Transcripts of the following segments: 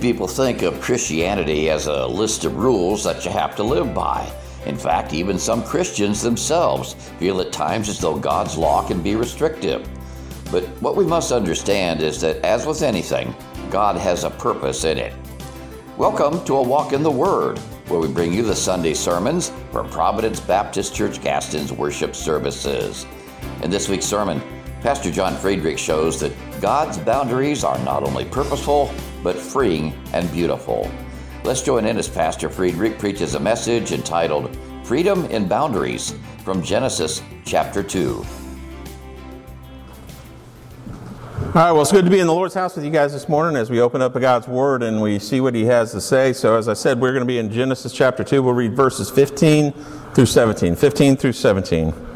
People think of Christianity as a list of rules that you have to live by. In fact, even some Christians themselves feel at times as though God's law can be restrictive. But what we must understand is that, as with anything, God has a purpose in it. Welcome to A Walk in the Word, where we bring you the Sunday sermons from Providence Baptist Church Gaston's worship services. In this week's sermon, Pastor John Friederich shows that God's boundaries are not only purposeful, but freeing and beautiful. Let's join in as Pastor Friederich preaches a message entitled Freedom in Boundaries from Genesis chapter 2. All right, well, it's good to be in the Lord's house with you guys this morning as we open up God's Word and we see what He has to say. So, as I said, we're going to be in Genesis chapter 2. We'll read verses 15 through 17. 15 through 17.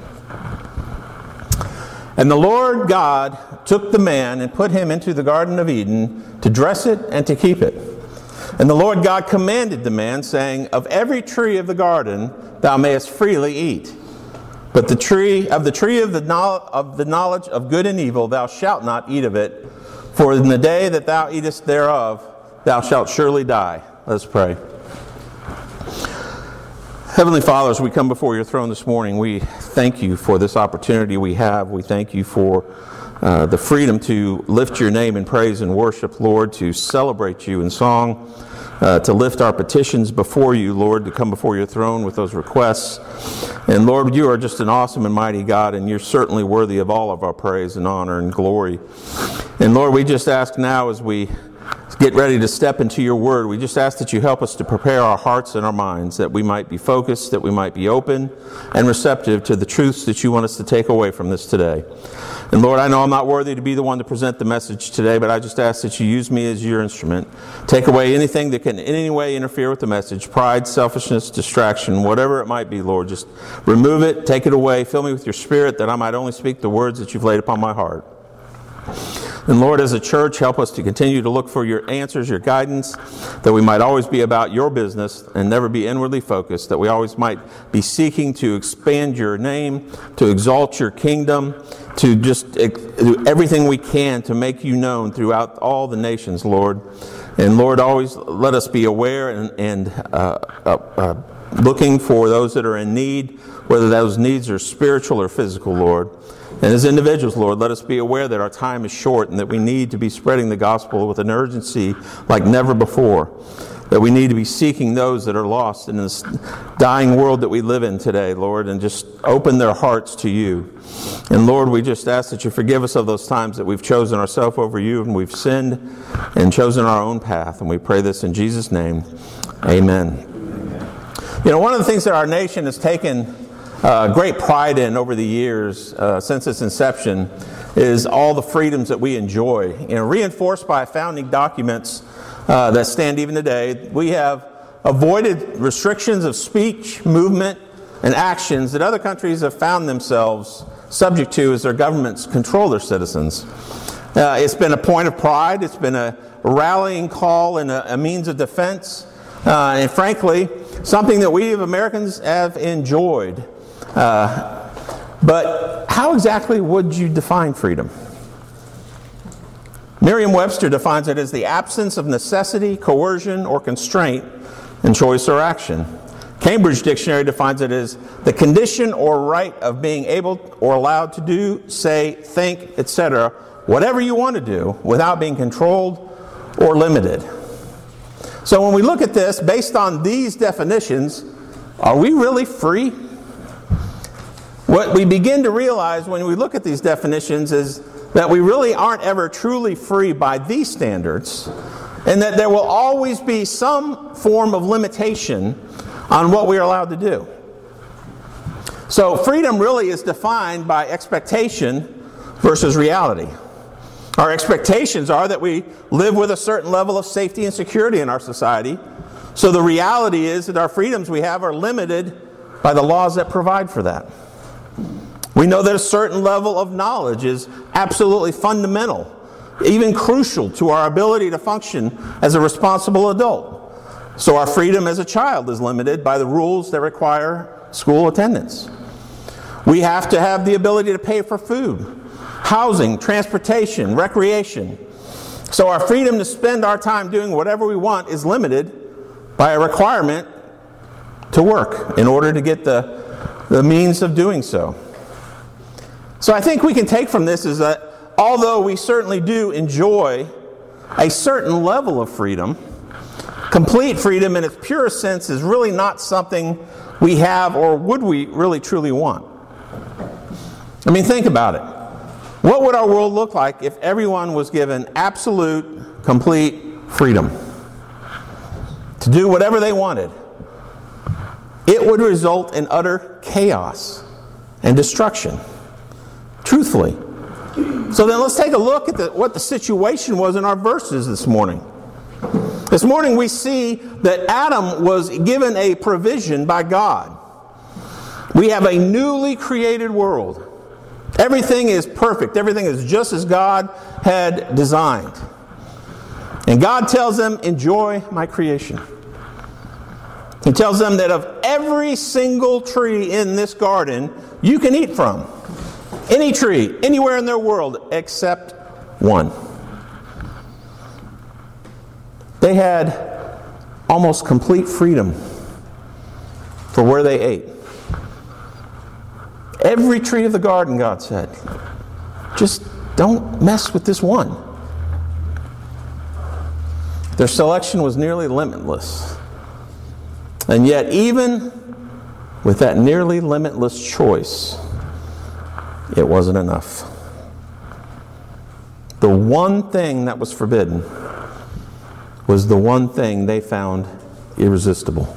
And the Lord God took the man and put him into the Garden of Eden to dress it and to keep it. And the Lord God commanded the man, saying, Of every tree of the garden thou mayest freely eat. But the tree of the tree of the, of the knowledge of good and evil thou shalt not eat of it, for in the day that thou eatest thereof thou shalt surely die. Let's pray. Heavenly Father, as we come before your throne this morning, we thank you for this opportunity we have. We thank you for uh, the freedom to lift your name in praise and worship, Lord, to celebrate you in song, uh, to lift our petitions before you, Lord, to come before your throne with those requests. And Lord, you are just an awesome and mighty God, and you're certainly worthy of all of our praise and honor and glory. And Lord, we just ask now as we get ready to step into your word, we just ask that you help us to prepare our hearts and our minds, that we might be focused, that we might be open and receptive to the truths that you want us to take away from this today. And Lord, I know I'm not worthy to be the one to present the message today, but I just ask that you use me as your instrument. Take away anything that can in any way interfere with the message pride, selfishness, distraction, whatever it might be, Lord. Just remove it, take it away, fill me with your spirit that I might only speak the words that you've laid upon my heart. And Lord, as a church, help us to continue to look for your answers, your guidance, that we might always be about your business and never be inwardly focused, that we always might be seeking to expand your name, to exalt your kingdom, to just do everything we can to make you known throughout all the nations, Lord. And Lord, always let us be aware and, and uh, uh, uh, looking for those that are in need, whether those needs are spiritual or physical, Lord. And as individuals, Lord, let us be aware that our time is short and that we need to be spreading the gospel with an urgency like never before. That we need to be seeking those that are lost in this dying world that we live in today, Lord, and just open their hearts to you. And Lord, we just ask that you forgive us of those times that we've chosen ourselves over you and we've sinned and chosen our own path. And we pray this in Jesus' name. Amen. You know, one of the things that our nation has taken uh, great pride in over the years uh, since its inception is all the freedoms that we enjoy. Reinforced by founding documents uh, that stand even today, we have avoided restrictions of speech, movement, and actions that other countries have found themselves subject to as their governments control their citizens. Uh, it's been a point of pride, it's been a rallying call and a, a means of defense, uh, and frankly, something that we Americans have enjoyed. Uh, but how exactly would you define freedom? Merriam Webster defines it as the absence of necessity, coercion, or constraint in choice or action. Cambridge Dictionary defines it as the condition or right of being able or allowed to do, say, think, etc., whatever you want to do without being controlled or limited. So when we look at this, based on these definitions, are we really free? What we begin to realize when we look at these definitions is that we really aren't ever truly free by these standards, and that there will always be some form of limitation on what we are allowed to do. So, freedom really is defined by expectation versus reality. Our expectations are that we live with a certain level of safety and security in our society. So, the reality is that our freedoms we have are limited by the laws that provide for that. We know that a certain level of knowledge is absolutely fundamental, even crucial to our ability to function as a responsible adult. So our freedom as a child is limited by the rules that require school attendance. We have to have the ability to pay for food, housing, transportation, recreation. So our freedom to spend our time doing whatever we want is limited by a requirement to work in order to get the, the means of doing so. So I think we can take from this is that although we certainly do enjoy a certain level of freedom, complete freedom in its purest sense is really not something we have or would we really truly want. I mean, think about it. What would our world look like if everyone was given absolute, complete freedom to do whatever they wanted? It would result in utter chaos and destruction. Truthfully. So then let's take a look at the, what the situation was in our verses this morning. This morning we see that Adam was given a provision by God. We have a newly created world. Everything is perfect, everything is just as God had designed. And God tells them, Enjoy my creation. He tells them that of every single tree in this garden, you can eat from. Any tree, anywhere in their world, except one. They had almost complete freedom for where they ate. Every tree of the garden, God said, just don't mess with this one. Their selection was nearly limitless. And yet, even with that nearly limitless choice, it wasn't enough. The one thing that was forbidden was the one thing they found irresistible.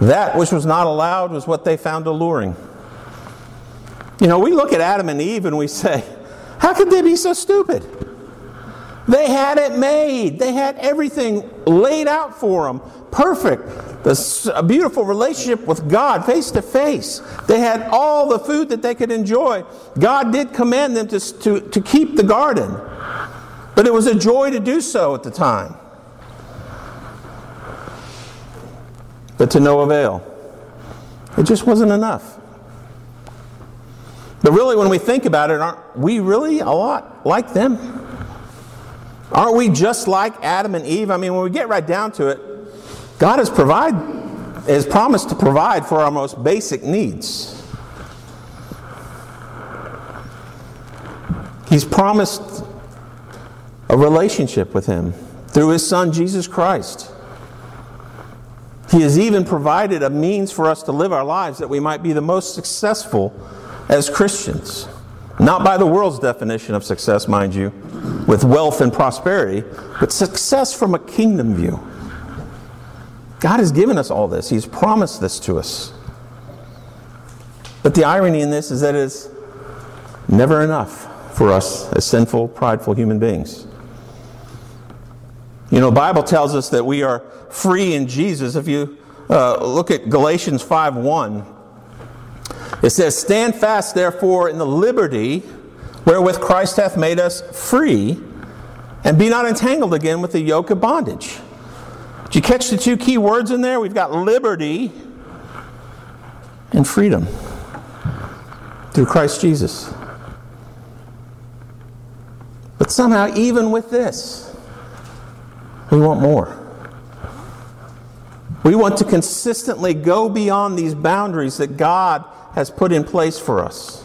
That which was not allowed was what they found alluring. You know, we look at Adam and Eve and we say, how could they be so stupid? They had it made. They had everything laid out for them. Perfect. This, a beautiful relationship with God face to face. They had all the food that they could enjoy. God did command them to, to, to keep the garden, but it was a joy to do so at the time. But to no avail. It just wasn't enough. But really, when we think about it, aren't we really a lot like them? Aren't we just like Adam and Eve? I mean, when we get right down to it, God has provide, has promised to provide for our most basic needs. He's promised a relationship with Him through His Son, Jesus Christ. He has even provided a means for us to live our lives that we might be the most successful as Christians. Not by the world's definition of success, mind you, with wealth and prosperity, but success from a kingdom view. God has given us all this, He's promised this to us. But the irony in this is that it is never enough for us as sinful, prideful human beings. You know, Bible tells us that we are free in Jesus. If you uh, look at Galatians 5 1, it says, Stand fast, therefore, in the liberty wherewith Christ hath made us free, and be not entangled again with the yoke of bondage. Did you catch the two key words in there? We've got liberty and freedom through Christ Jesus. But somehow, even with this, we want more. We want to consistently go beyond these boundaries that God has put in place for us,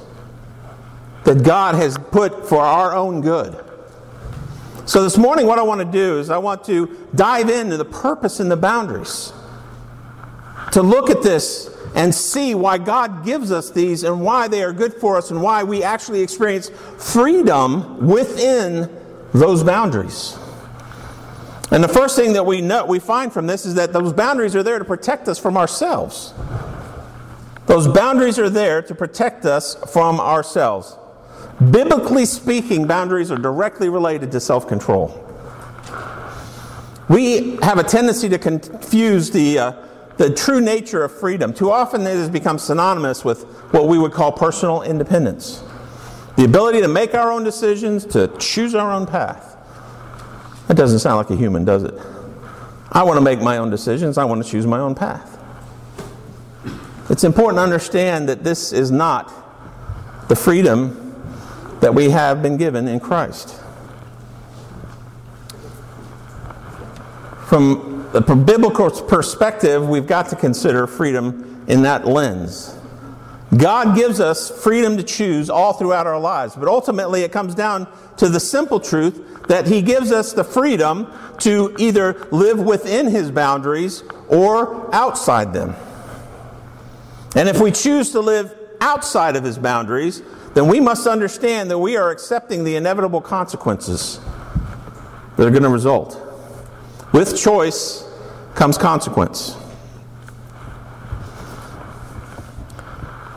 that God has put for our own good. So, this morning, what I want to do is I want to dive into the purpose and the boundaries, to look at this and see why God gives us these and why they are good for us and why we actually experience freedom within those boundaries. And the first thing that we know we find from this is that those boundaries are there to protect us from ourselves. Those boundaries are there to protect us from ourselves. Biblically speaking, boundaries are directly related to self control. We have a tendency to confuse the, uh, the true nature of freedom. Too often it has become synonymous with what we would call personal independence the ability to make our own decisions, to choose our own path. That doesn't sound like a human, does it? I want to make my own decisions, I want to choose my own path. It's important to understand that this is not the freedom that we have been given in Christ. From the biblical perspective, we've got to consider freedom in that lens. God gives us freedom to choose all throughout our lives, but ultimately it comes down to the simple truth that He gives us the freedom to either live within His boundaries or outside them. And if we choose to live outside of His boundaries, then we must understand that we are accepting the inevitable consequences that are going to result. With choice comes consequence.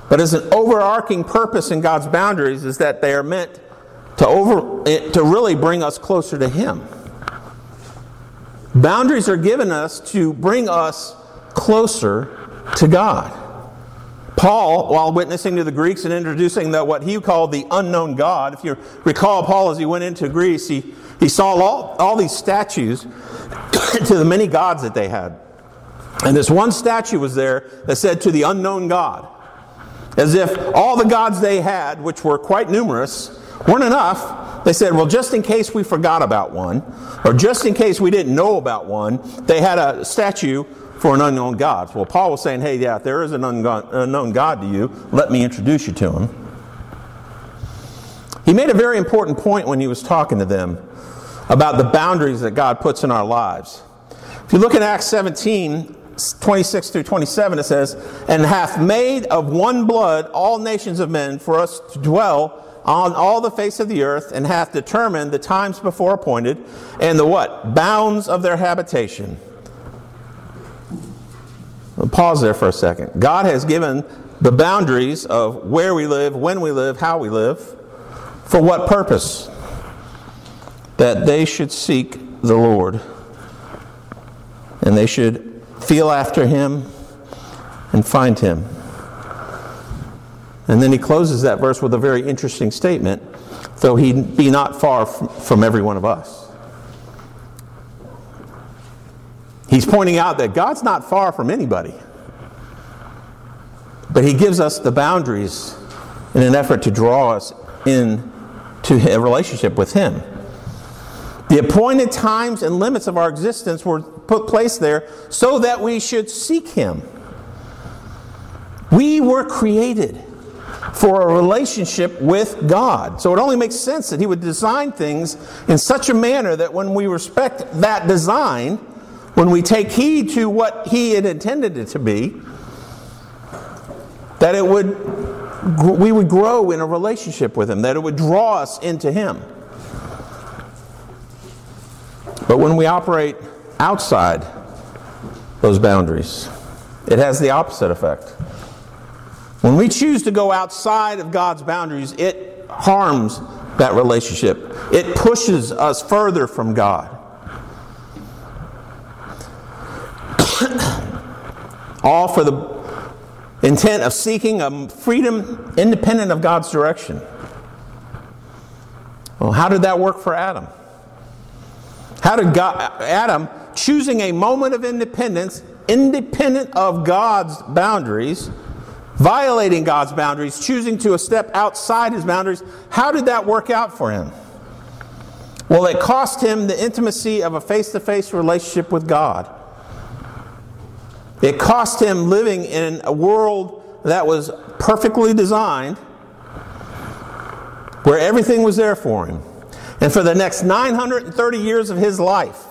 But as an overarching purpose in God's boundaries is that they are meant to over to really bring us closer to him. Boundaries are given us to bring us closer to God. Paul, while witnessing to the Greeks and introducing the, what he called the unknown God, if you recall, Paul, as he went into Greece, he, he saw all, all these statues to the many gods that they had. And this one statue was there that said, To the unknown God. As if all the gods they had, which were quite numerous, weren't enough. They said, well, just in case we forgot about one, or just in case we didn't know about one, they had a statue for an unknown God. Well, Paul was saying, hey, yeah, there is an unknown God to you, let me introduce you to him. He made a very important point when he was talking to them about the boundaries that God puts in our lives. If you look at Acts 17, 26 through 27, it says, And hath made of one blood all nations of men for us to dwell on all the face of the earth, and hath determined the times before appointed, and the what? Bounds of their habitation. Pause there for a second. God has given the boundaries of where we live, when we live, how we live. For what purpose? That they should seek the Lord. And they should feel after him, and find him. And then he closes that verse with a very interesting statement though he be not far from every one of us. He's pointing out that God's not far from anybody, but he gives us the boundaries in an effort to draw us in to a relationship with him. The appointed times and limits of our existence were put place there so that we should seek him. We were created for a relationship with God. So it only makes sense that he would design things in such a manner that when we respect that design, when we take heed to what he had intended it to be, that it would we would grow in a relationship with him, that it would draw us into him. But when we operate outside those boundaries, it has the opposite effect. When we choose to go outside of God's boundaries, it harms that relationship. It pushes us further from God. All for the intent of seeking a freedom independent of God's direction. Well, how did that work for Adam? How did God, Adam, choosing a moment of independence, independent of God's boundaries, violating God's boundaries, choosing to step outside his boundaries, how did that work out for him? Well, it cost him the intimacy of a face to face relationship with God. It cost him living in a world that was perfectly designed, where everything was there for him. And for the next 930 years of his life,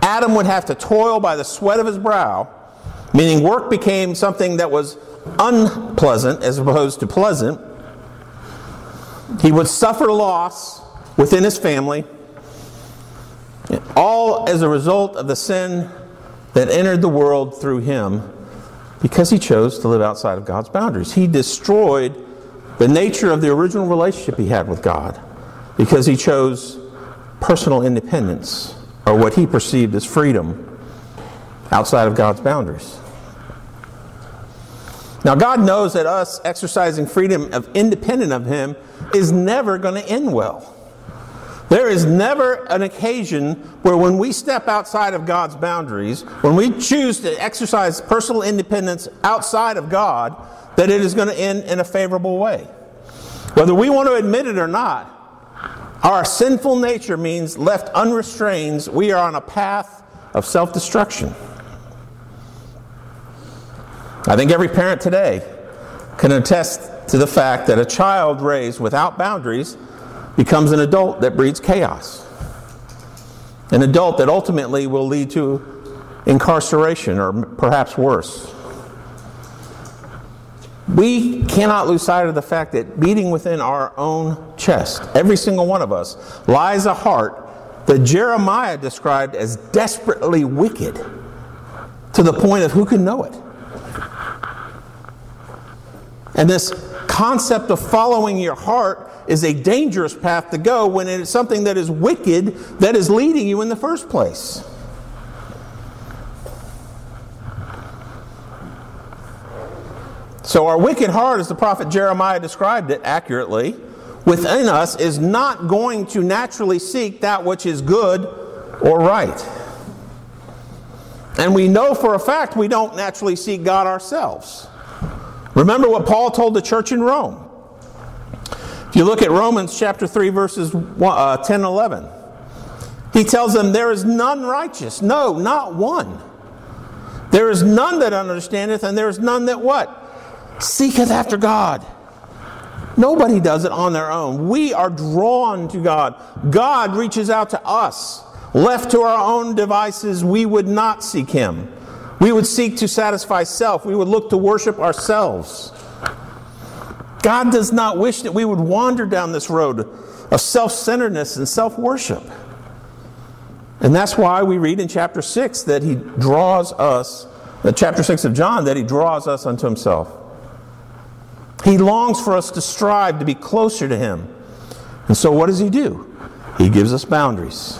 Adam would have to toil by the sweat of his brow, meaning work became something that was unpleasant as opposed to pleasant. He would suffer loss within his family, all as a result of the sin that entered the world through him because he chose to live outside of God's boundaries. He destroyed the nature of the original relationship he had with God because he chose personal independence, or what he perceived as freedom, outside of God's boundaries. Now, God knows that us exercising freedom of independent of Him is never going to end well. There is never an occasion where, when we step outside of God's boundaries, when we choose to exercise personal independence outside of God, that it is going to end in a favorable way. Whether we want to admit it or not, our sinful nature means left unrestrained, we are on a path of self destruction. I think every parent today can attest to the fact that a child raised without boundaries becomes an adult that breeds chaos. An adult that ultimately will lead to incarceration or perhaps worse. We cannot lose sight of the fact that beating within our own chest, every single one of us, lies a heart that Jeremiah described as desperately wicked to the point of who can know it. And this concept of following your heart is a dangerous path to go when it is something that is wicked that is leading you in the first place. So, our wicked heart, as the prophet Jeremiah described it accurately, within us is not going to naturally seek that which is good or right. And we know for a fact we don't naturally seek God ourselves. Remember what Paul told the church in Rome. If you look at Romans chapter 3, verses uh, 10 and 11, he tells them, There is none righteous. No, not one. There is none that understandeth, and there is none that what? seeketh after God. Nobody does it on their own. We are drawn to God. God reaches out to us. Left to our own devices, we would not seek Him. We would seek to satisfy self. We would look to worship ourselves. God does not wish that we would wander down this road of self centeredness and self worship. And that's why we read in chapter 6 that He draws us, the chapter 6 of John, that He draws us unto Himself. He longs for us to strive to be closer to Him. And so, what does He do? He gives us boundaries.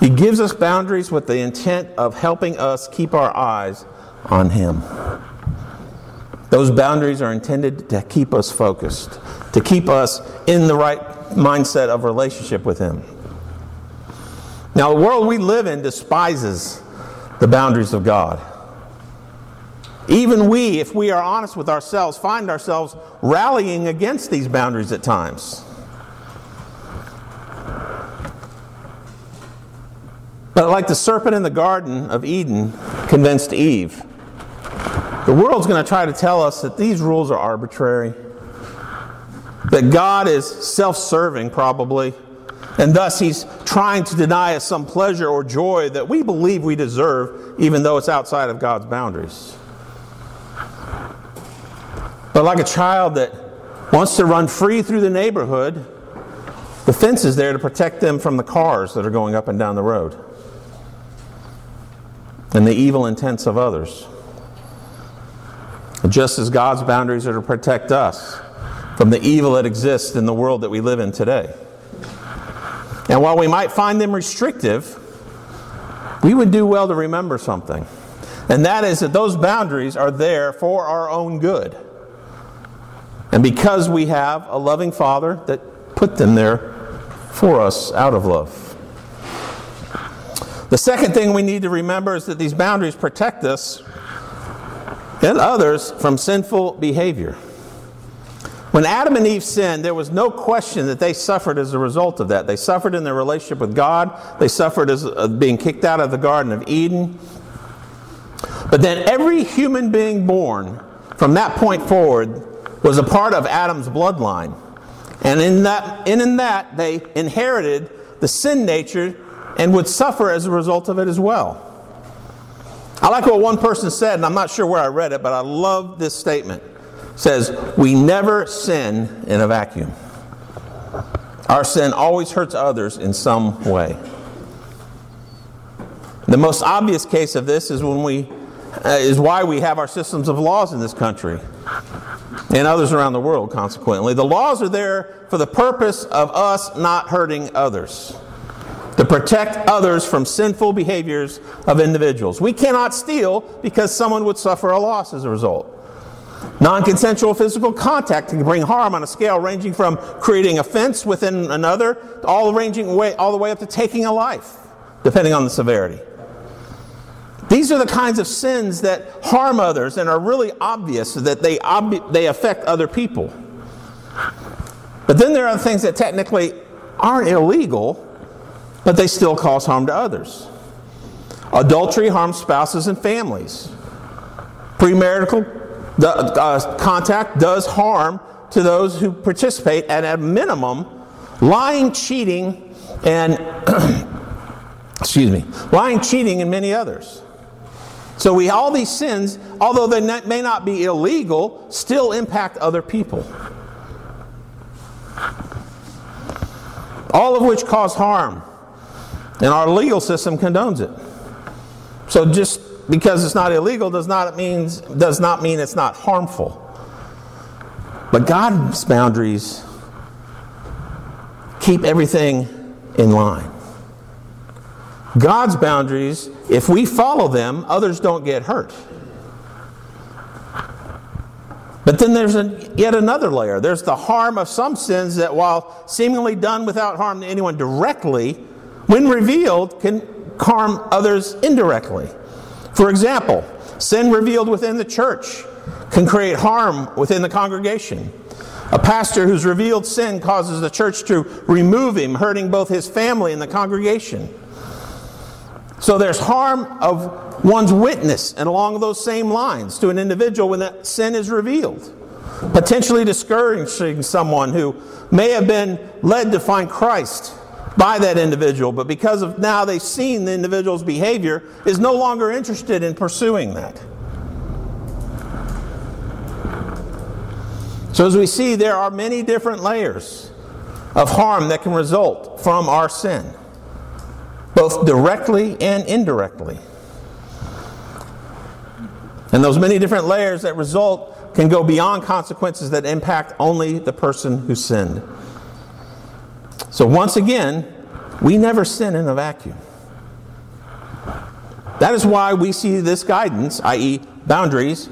He gives us boundaries with the intent of helping us keep our eyes on Him. Those boundaries are intended to keep us focused, to keep us in the right mindset of relationship with Him. Now, the world we live in despises the boundaries of God. Even we, if we are honest with ourselves, find ourselves rallying against these boundaries at times. But like the serpent in the Garden of Eden convinced Eve, the world's going to try to tell us that these rules are arbitrary, that God is self serving, probably, and thus he's trying to deny us some pleasure or joy that we believe we deserve, even though it's outside of God's boundaries. But like a child that wants to run free through the neighborhood, the fence is there to protect them from the cars that are going up and down the road and the evil intents of others. Just as God's boundaries are to protect us from the evil that exists in the world that we live in today. And while we might find them restrictive, we would do well to remember something. And that is that those boundaries are there for our own good. And because we have a loving Father that put them there for us out of love. The second thing we need to remember is that these boundaries protect us and others from sinful behavior. When Adam and Eve sinned, there was no question that they suffered as a result of that. They suffered in their relationship with God, they suffered as uh, being kicked out of the Garden of Eden. But then every human being born from that point forward was a part of Adam's bloodline. And in that, and in that they inherited the sin nature and would suffer as a result of it as well. I like what one person said, and I'm not sure where I read it, but I love this statement. It says, We never sin in a vacuum. Our sin always hurts others in some way. The most obvious case of this is when we uh, is why we have our systems of laws in this country and others around the world, consequently. The laws are there for the purpose of us not hurting others, to protect others from sinful behaviors of individuals. We cannot steal because someone would suffer a loss as a result. Non consensual physical contact can bring harm on a scale ranging from creating offense within another, all, ranging way, all the way up to taking a life, depending on the severity. These are the kinds of sins that harm others and are really obvious that they, ob- they affect other people. But then there are things that technically aren't illegal, but they still cause harm to others. Adultery harms spouses and families. Premarital uh, contact does harm to those who participate, and at a minimum, lying, cheating, and excuse me, lying, cheating, and many others. So we all these sins, although they may not be illegal, still impact other people. All of which cause harm. And our legal system condones it. So just because it's not illegal does not mean does not mean it's not harmful. But God's boundaries keep everything in line. God's boundaries, if we follow them, others don't get hurt. But then there's a, yet another layer. There's the harm of some sins that, while seemingly done without harm to anyone directly, when revealed, can harm others indirectly. For example, sin revealed within the church can create harm within the congregation. A pastor whose revealed sin causes the church to remove him, hurting both his family and the congregation. So there's harm of one's witness, and along those same lines to an individual when that sin is revealed. Potentially discouraging someone who may have been led to find Christ by that individual, but because of now they've seen the individual's behavior, is no longer interested in pursuing that. So, as we see, there are many different layers of harm that can result from our sin, both directly and indirectly. And those many different layers that result can go beyond consequences that impact only the person who sinned. So, once again, we never sin in a vacuum. That is why we see this guidance, i.e., boundaries,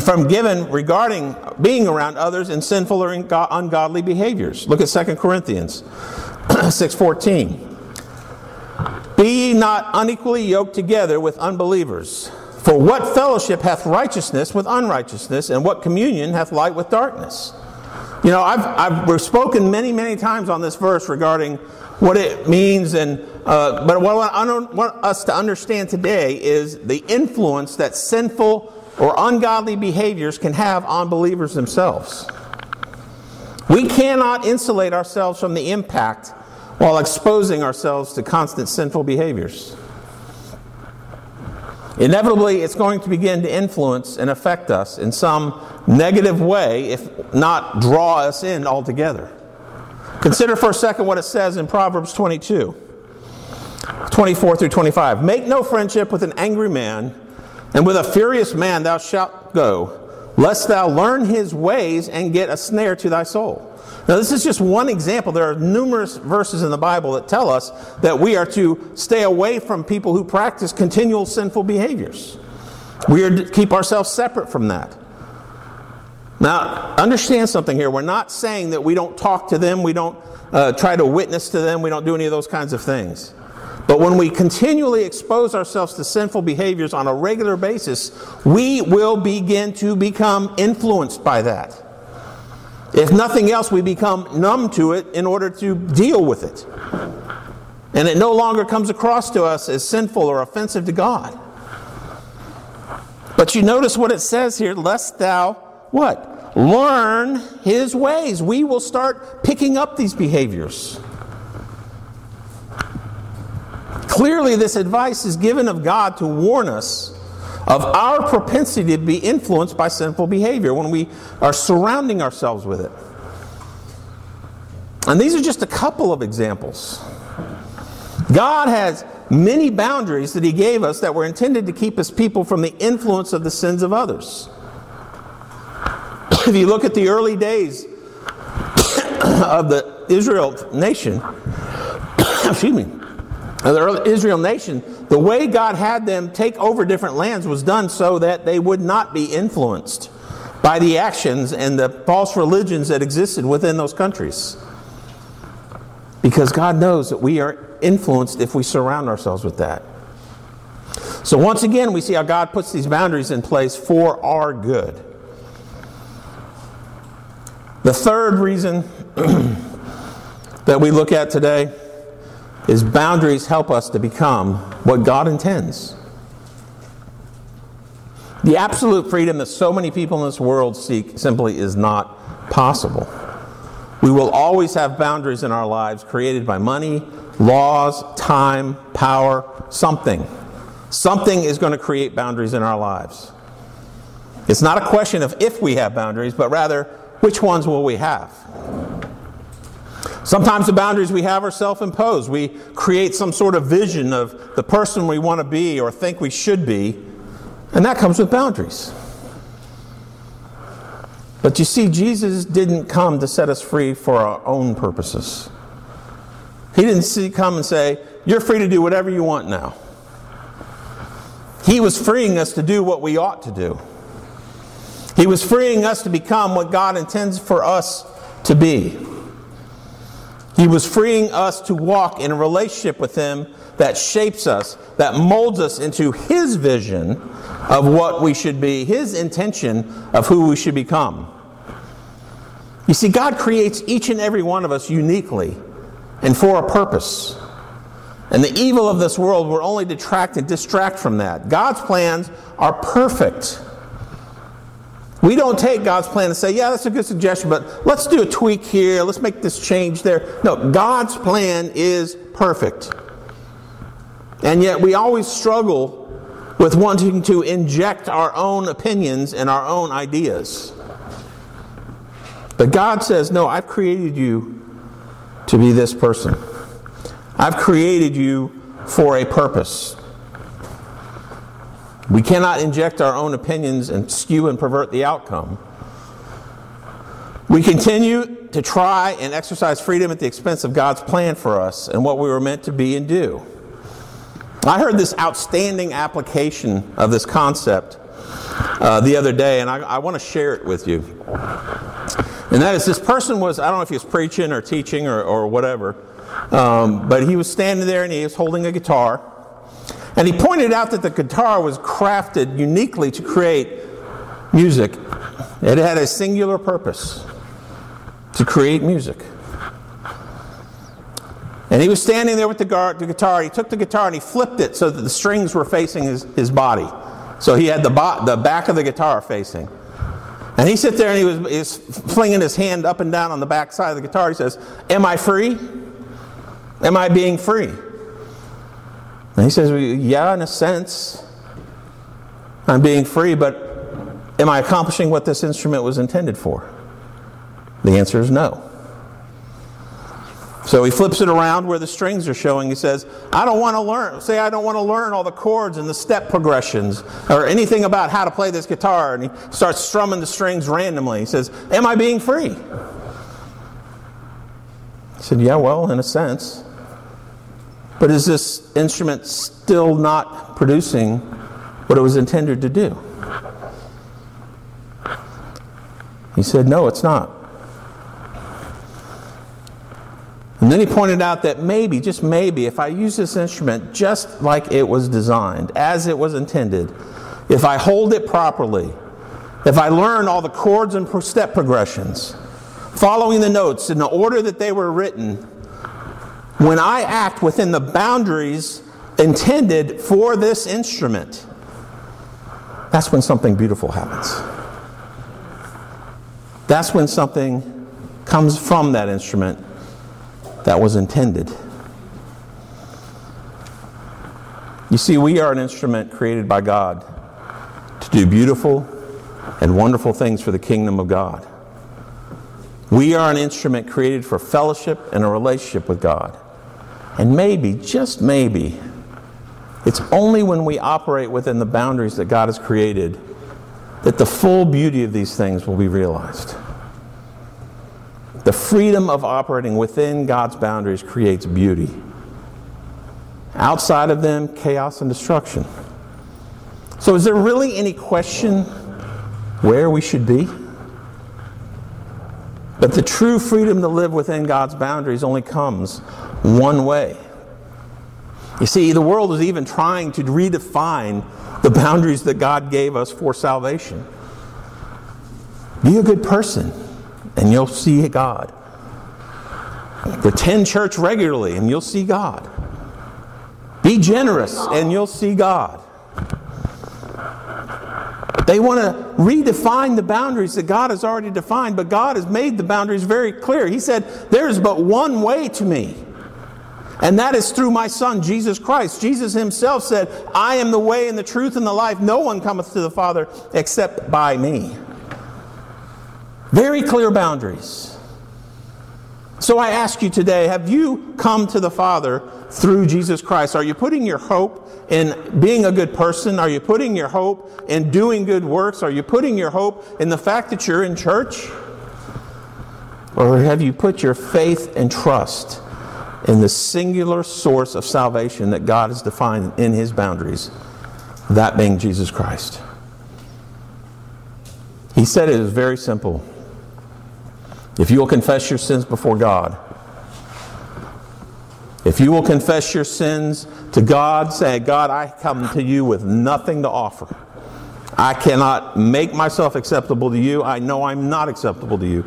from given regarding being around others in sinful or ungodly behaviors. Look at 2 Corinthians 6:14. Be ye not unequally yoked together with unbelievers. For what fellowship hath righteousness with unrighteousness, and what communion hath light with darkness? You know, I've, I've spoken many, many times on this verse regarding what it means, and uh, but what I want us to understand today is the influence that sinful or ungodly behaviors can have on believers themselves. We cannot insulate ourselves from the impact while exposing ourselves to constant sinful behaviors. Inevitably, it's going to begin to influence and affect us in some negative way, if not draw us in altogether. Consider for a second what it says in Proverbs 22 24 through 25. Make no friendship with an angry man, and with a furious man thou shalt go, lest thou learn his ways and get a snare to thy soul. Now, this is just one example. There are numerous verses in the Bible that tell us that we are to stay away from people who practice continual sinful behaviors. We are to keep ourselves separate from that. Now, understand something here. We're not saying that we don't talk to them, we don't uh, try to witness to them, we don't do any of those kinds of things. But when we continually expose ourselves to sinful behaviors on a regular basis, we will begin to become influenced by that. If nothing else, we become numb to it in order to deal with it. And it no longer comes across to us as sinful or offensive to God. But you notice what it says here lest thou what? Learn his ways. We will start picking up these behaviors. Clearly, this advice is given of God to warn us of our propensity to be influenced by sinful behavior when we are surrounding ourselves with it. And these are just a couple of examples. God has many boundaries that He gave us that were intended to keep His people from the influence of the sins of others. if you look at the early days of the Israel nation, excuse me, the Israel nation, the way God had them take over different lands was done so that they would not be influenced by the actions and the false religions that existed within those countries. Because God knows that we are influenced if we surround ourselves with that. So, once again, we see how God puts these boundaries in place for our good. The third reason that we look at today is boundaries help us to become what God intends. The absolute freedom that so many people in this world seek simply is not possible. We will always have boundaries in our lives created by money, laws, time, power, something. Something is going to create boundaries in our lives. It's not a question of if we have boundaries, but rather which ones will we have? Sometimes the boundaries we have are self imposed. We create some sort of vision of the person we want to be or think we should be, and that comes with boundaries. But you see, Jesus didn't come to set us free for our own purposes. He didn't see, come and say, You're free to do whatever you want now. He was freeing us to do what we ought to do. He was freeing us to become what God intends for us to be. He was freeing us to walk in a relationship with Him that shapes us, that molds us into His vision of what we should be, His intention of who we should become. You see, God creates each and every one of us uniquely and for a purpose. And the evil of this world will only detract and distract from that. God's plans are perfect. We don't take God's plan and say, yeah, that's a good suggestion, but let's do a tweak here, let's make this change there. No, God's plan is perfect. And yet we always struggle with wanting to inject our own opinions and our own ideas. But God says, no, I've created you to be this person. I've created you for a purpose. We cannot inject our own opinions and skew and pervert the outcome. We continue to try and exercise freedom at the expense of God's plan for us and what we were meant to be and do. I heard this outstanding application of this concept uh, the other day, and I, I want to share it with you. And that is, this person was, I don't know if he was preaching or teaching or, or whatever, um, but he was standing there and he was holding a guitar. And he pointed out that the guitar was crafted uniquely to create music. It had a singular purpose to create music. And he was standing there with the, guitar. He took the guitar and he flipped it so that the strings were facing his, his body. So he had the, bo- the back of the guitar facing. And he sat there and he was, he was flinging his hand up and down on the back side of the guitar. He says, Am I free? Am I being free? And he says, well, Yeah, in a sense. I'm being free, but am I accomplishing what this instrument was intended for? The answer is no. So he flips it around where the strings are showing. He says, I don't want to learn, say, I don't want to learn all the chords and the step progressions or anything about how to play this guitar. And he starts strumming the strings randomly. He says, Am I being free? He said, Yeah, well, in a sense. But is this instrument still not producing what it was intended to do? He said, No, it's not. And then he pointed out that maybe, just maybe, if I use this instrument just like it was designed, as it was intended, if I hold it properly, if I learn all the chords and step progressions, following the notes in the order that they were written, when I act within the boundaries intended for this instrument, that's when something beautiful happens. That's when something comes from that instrument that was intended. You see, we are an instrument created by God to do beautiful and wonderful things for the kingdom of God. We are an instrument created for fellowship and a relationship with God. And maybe, just maybe, it's only when we operate within the boundaries that God has created that the full beauty of these things will be realized. The freedom of operating within God's boundaries creates beauty. Outside of them, chaos and destruction. So, is there really any question where we should be? But the true freedom to live within God's boundaries only comes one way. You see, the world is even trying to redefine the boundaries that God gave us for salvation. Be a good person, and you'll see God. Attend church regularly, and you'll see God. Be generous and you'll see God. They want to redefine the boundaries that God has already defined, but God has made the boundaries very clear. He said, There is but one way to me, and that is through my Son, Jesus Christ. Jesus himself said, I am the way and the truth and the life. No one cometh to the Father except by me. Very clear boundaries. So I ask you today have you come to the Father through Jesus Christ? Are you putting your hope in being a good person? Are you putting your hope in doing good works? Are you putting your hope in the fact that you're in church? Or have you put your faith and trust in the singular source of salvation that God has defined in His boundaries, that being Jesus Christ? He said it is very simple. If you will confess your sins before God, if you will confess your sins to God, say, God, I come to you with nothing to offer. I cannot make myself acceptable to you. I know I'm not acceptable to you.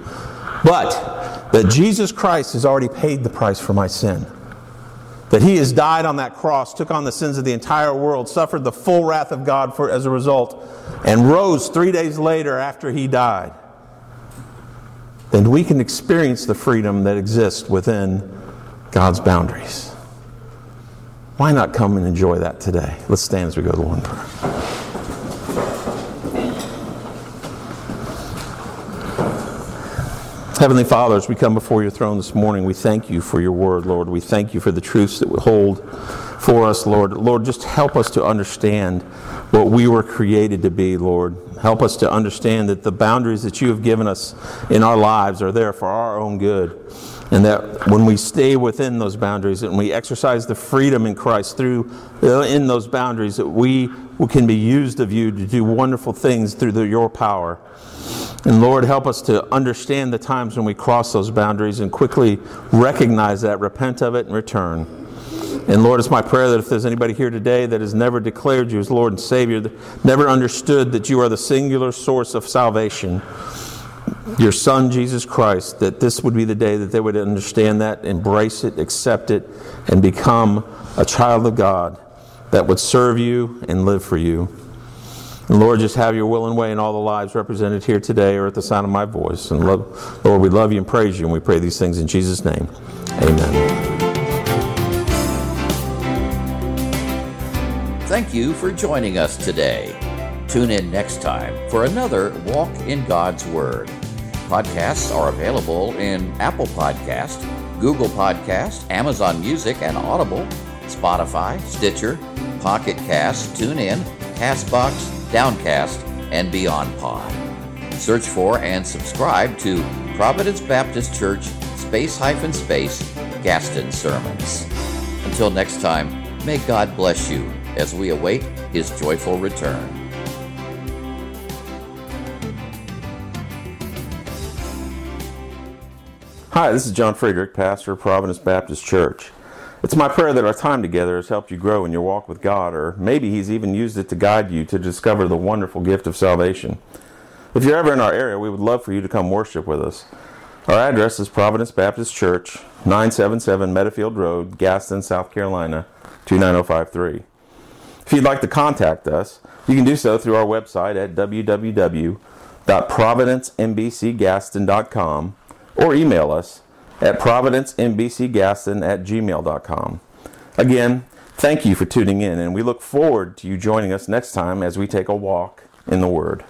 But that Jesus Christ has already paid the price for my sin. That he has died on that cross, took on the sins of the entire world, suffered the full wrath of God for, as a result, and rose three days later after he died then we can experience the freedom that exists within God's boundaries. Why not come and enjoy that today? Let's stand as we go to one prayer. Heavenly Father, as we come before your throne this morning, we thank you for your word, Lord. We thank you for the truths that we hold for us, Lord. Lord, just help us to understand what we were created to be, Lord. Help us to understand that the boundaries that you have given us in our lives are there for our own good. And that when we stay within those boundaries and we exercise the freedom in Christ through uh, in those boundaries, that we can be used of you to do wonderful things through the, your power. And Lord, help us to understand the times when we cross those boundaries and quickly recognize that, repent of it, and return. And Lord, it's my prayer that if there's anybody here today that has never declared you as Lord and Savior, never understood that you are the singular source of salvation, your Son, Jesus Christ, that this would be the day that they would understand that, embrace it, accept it, and become a child of God that would serve you and live for you. And Lord, just have your will and way in all the lives represented here today or at the sound of my voice. And Lord, we love you and praise you, and we pray these things in Jesus' name. Amen. Thank you for joining us today. Tune in next time for another Walk in God's Word. Podcasts are available in Apple Podcast, Google Podcast, Amazon Music and Audible, Spotify, Stitcher, Pocket Cast, TuneIn, Castbox, Downcast, and Beyond Pod. Search for and subscribe to Providence Baptist Church space hyphen space Gaston Sermons. Until next time, may God bless you as we await his joyful return. Hi, this is John Friederich, pastor of Providence Baptist Church. It's my prayer that our time together has helped you grow in your walk with God, or maybe He's even used it to guide you to discover the wonderful gift of salvation. If you're ever in our area, we would love for you to come worship with us. Our address is Providence Baptist Church, 977 Meadowfield Road, Gaston, South Carolina, 29053. If you'd like to contact us, you can do so through our website at www.providencembcgaston.com or email us at providencembcgaston at gmail.com. Again, thank you for tuning in, and we look forward to you joining us next time as we take a walk in the Word.